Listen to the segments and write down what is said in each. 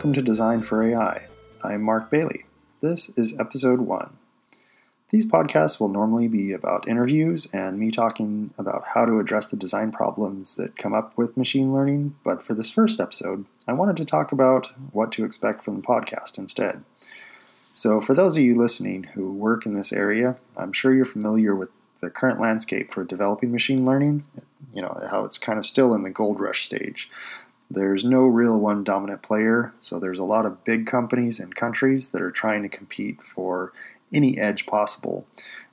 welcome to Design for AI. I'm Mark Bailey. This is episode one. These podcasts will normally be about interviews and me talking about how to address the design problems that come up with machine learning, but for this first episode, I wanted to talk about what to expect from the podcast instead. So, for those of you listening who work in this area, I'm sure you're familiar with the current landscape for developing machine learning, you know, how it's kind of still in the gold rush stage. There's no real one dominant player, so there's a lot of big companies and countries that are trying to compete for any edge possible.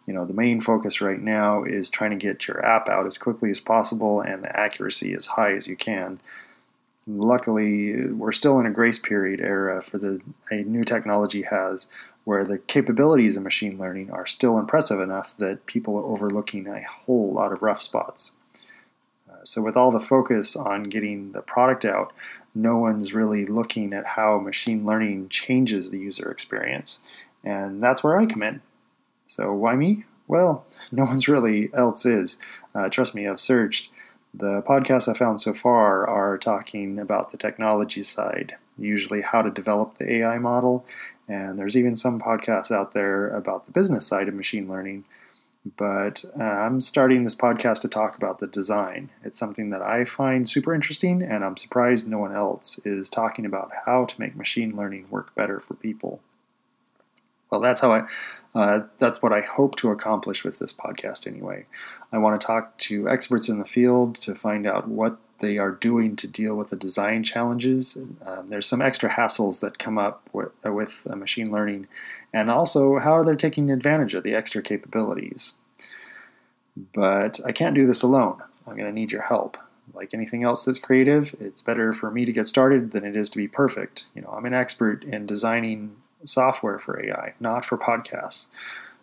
You know, the main focus right now is trying to get your app out as quickly as possible and the accuracy as high as you can. Luckily, we're still in a grace period era for the a new technology has where the capabilities of machine learning are still impressive enough that people are overlooking a whole lot of rough spots. So, with all the focus on getting the product out, no one's really looking at how machine learning changes the user experience. And that's where I come in. So, why me? Well, no one's really else is. Uh, trust me, I've searched. The podcasts I found so far are talking about the technology side, usually how to develop the AI model. And there's even some podcasts out there about the business side of machine learning but uh, I'm starting this podcast to talk about the design. It's something that I find super interesting, and I'm surprised no one else is talking about how to make machine learning work better for people. Well, that's how I. Uh, that's what I hope to accomplish with this podcast. Anyway, I want to talk to experts in the field to find out what they are doing to deal with the design challenges. Um, there's some extra hassles that come up with, uh, with machine learning, and also how are they're taking advantage of the extra capabilities. But I can't do this alone. I'm going to need your help. Like anything else that's creative, it's better for me to get started than it is to be perfect. You know, I'm an expert in designing software for AI, not for podcasts.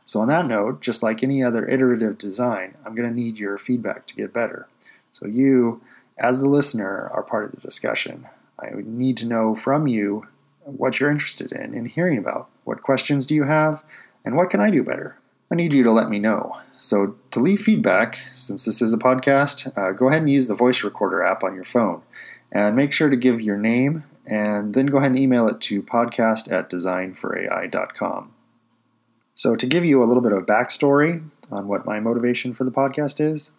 So, on that note, just like any other iterative design, I'm going to need your feedback to get better. So, you, as the listener, are part of the discussion. I need to know from you what you're interested in in hearing about. What questions do you have? And what can I do better? I need you to let me know. So, to leave feedback, since this is a podcast, uh, go ahead and use the voice recorder app on your phone. And make sure to give your name and then go ahead and email it to podcast at designforai.com. So, to give you a little bit of backstory on what my motivation for the podcast is,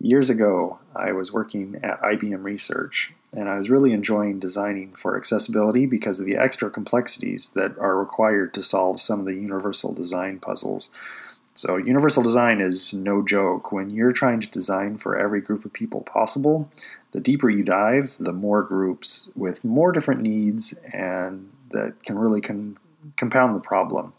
years ago I was working at IBM Research and I was really enjoying designing for accessibility because of the extra complexities that are required to solve some of the universal design puzzles so, universal design is no joke. When you're trying to design for every group of people possible, the deeper you dive, the more groups with more different needs and that can really con- compound the problem.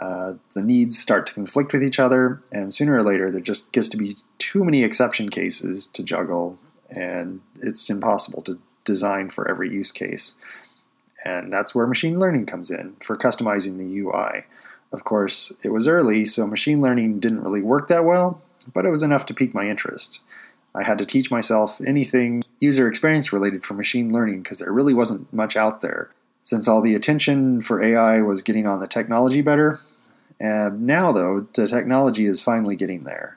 Uh, the needs start to conflict with each other, and sooner or later, there just gets to be too many exception cases to juggle, and it's impossible to design for every use case. And that's where machine learning comes in for customizing the UI. Of course, it was early, so machine learning didn't really work that well, but it was enough to pique my interest. I had to teach myself anything user experience related for machine learning because there really wasn't much out there. Since all the attention for AI was getting on the technology better, and now though, the technology is finally getting there.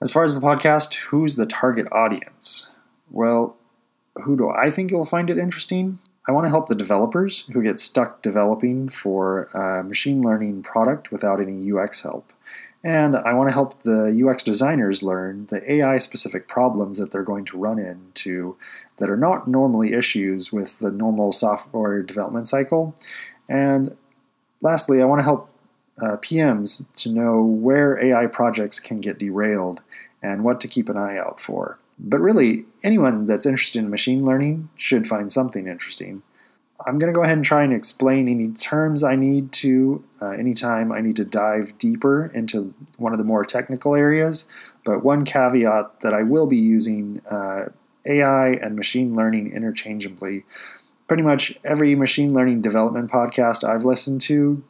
As far as the podcast, who's the target audience? Well, who do I think you'll find it interesting? I want to help the developers who get stuck developing for a machine learning product without any UX help. And I want to help the UX designers learn the AI specific problems that they're going to run into that are not normally issues with the normal software development cycle. And lastly, I want to help uh, PMs to know where AI projects can get derailed and what to keep an eye out for. But really, anyone that's interested in machine learning should find something interesting. I'm going to go ahead and try and explain any terms I need to uh, anytime I need to dive deeper into one of the more technical areas. But one caveat that I will be using uh, AI and machine learning interchangeably. Pretty much every machine learning development podcast I've listened to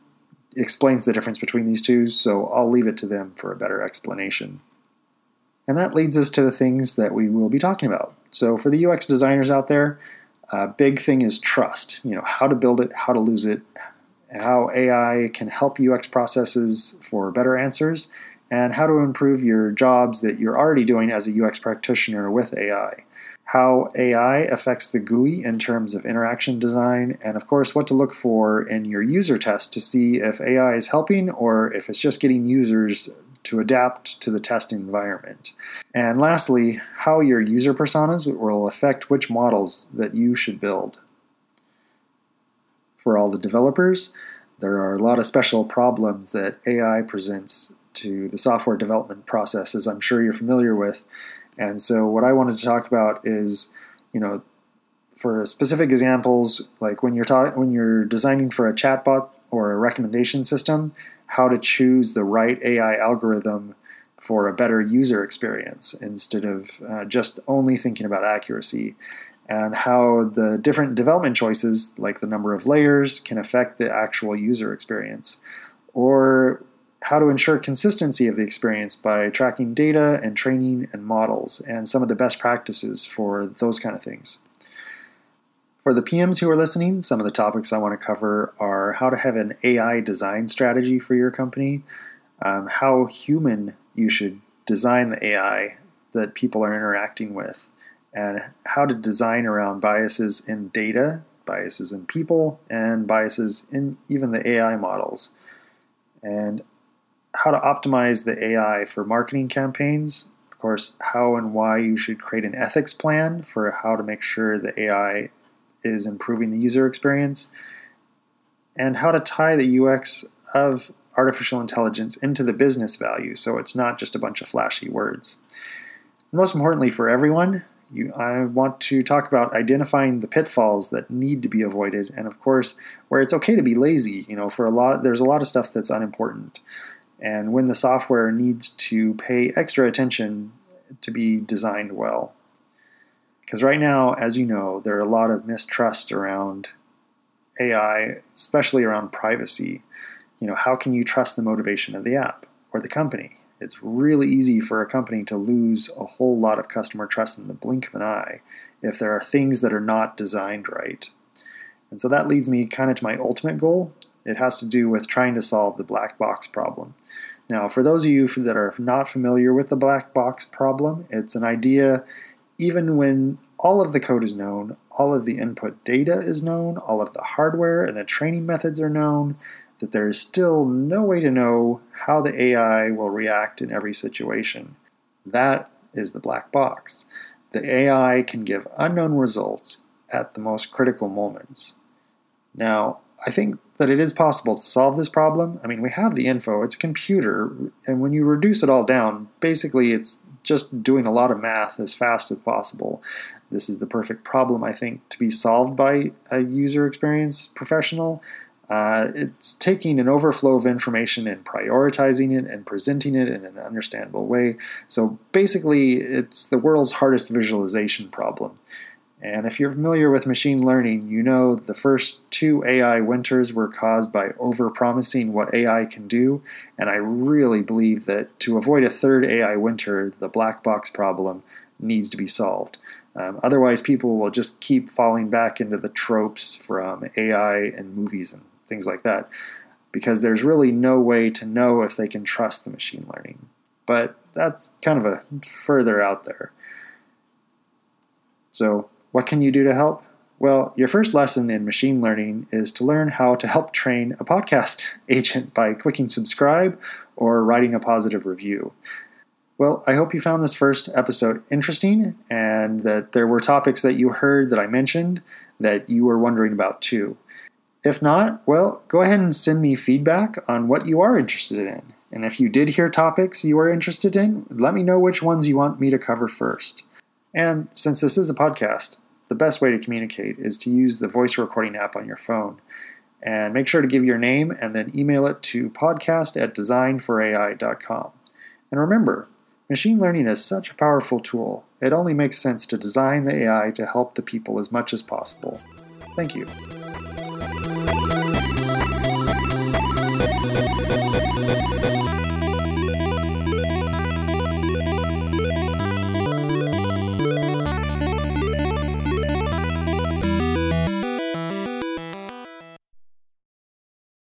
explains the difference between these two, so I'll leave it to them for a better explanation. And that leads us to the things that we will be talking about. So, for the UX designers out there, a big thing is trust. You know, how to build it, how to lose it, how AI can help UX processes for better answers, and how to improve your jobs that you're already doing as a UX practitioner with AI. how AI affects the GUI in terms of interaction design, and of course, what to look for in your user test to see if AI is helping or if it's just getting users to adapt to the testing environment. And lastly, how your user personas will affect which models that you should build. For all the developers, there are a lot of special problems that AI presents to the software development process, as I'm sure you're familiar with. And so, what I wanted to talk about is, you know, for specific examples, like when you're ta- when you're designing for a chatbot or a recommendation system, how to choose the right AI algorithm for a better user experience instead of uh, just only thinking about accuracy, and how the different development choices, like the number of layers, can affect the actual user experience, or how to ensure consistency of the experience by tracking data and training and models, and some of the best practices for those kind of things. For the PMs who are listening, some of the topics I want to cover are how to have an AI design strategy for your company, um, how human you should design the AI that people are interacting with, and how to design around biases in data, biases in people, and biases in even the AI models. And how to optimize the AI for marketing campaigns. Of course, how and why you should create an ethics plan for how to make sure the AI is improving the user experience, and how to tie the UX of artificial intelligence into the business value so it's not just a bunch of flashy words. Most importantly, for everyone, you, I want to talk about identifying the pitfalls that need to be avoided, and of course, where it's okay to be lazy. You know, for a lot, there's a lot of stuff that's unimportant and when the software needs to pay extra attention to be designed well. Because right now, as you know, there are a lot of mistrust around AI, especially around privacy. You know, how can you trust the motivation of the app or the company? It's really easy for a company to lose a whole lot of customer trust in the blink of an eye if there are things that are not designed right. And so that leads me kind of to my ultimate goal. It has to do with trying to solve the black box problem. Now, for those of you that are not familiar with the black box problem, it's an idea even when all of the code is known, all of the input data is known, all of the hardware and the training methods are known, that there is still no way to know how the AI will react in every situation. That is the black box. The AI can give unknown results at the most critical moments. Now, I think that it is possible to solve this problem. I mean, we have the info, it's a computer, and when you reduce it all down, basically it's just doing a lot of math as fast as possible. This is the perfect problem, I think, to be solved by a user experience professional. Uh, it's taking an overflow of information and prioritizing it and presenting it in an understandable way. So basically, it's the world's hardest visualization problem. And if you're familiar with machine learning, you know the first two AI winters were caused by overpromising what AI can do. And I really believe that to avoid a third AI winter, the black box problem needs to be solved. Um, otherwise, people will just keep falling back into the tropes from AI and movies and things like that because there's really no way to know if they can trust the machine learning. But that's kind of a further out there. So, what can you do to help? Well, your first lesson in machine learning is to learn how to help train a podcast agent by clicking subscribe or writing a positive review. Well, I hope you found this first episode interesting and that there were topics that you heard that I mentioned that you were wondering about too. If not, well, go ahead and send me feedback on what you are interested in. And if you did hear topics you are interested in, let me know which ones you want me to cover first. And since this is a podcast, the best way to communicate is to use the voice recording app on your phone. And make sure to give your name and then email it to podcast at designforai.com. And remember, machine learning is such a powerful tool, it only makes sense to design the AI to help the people as much as possible. Thank you.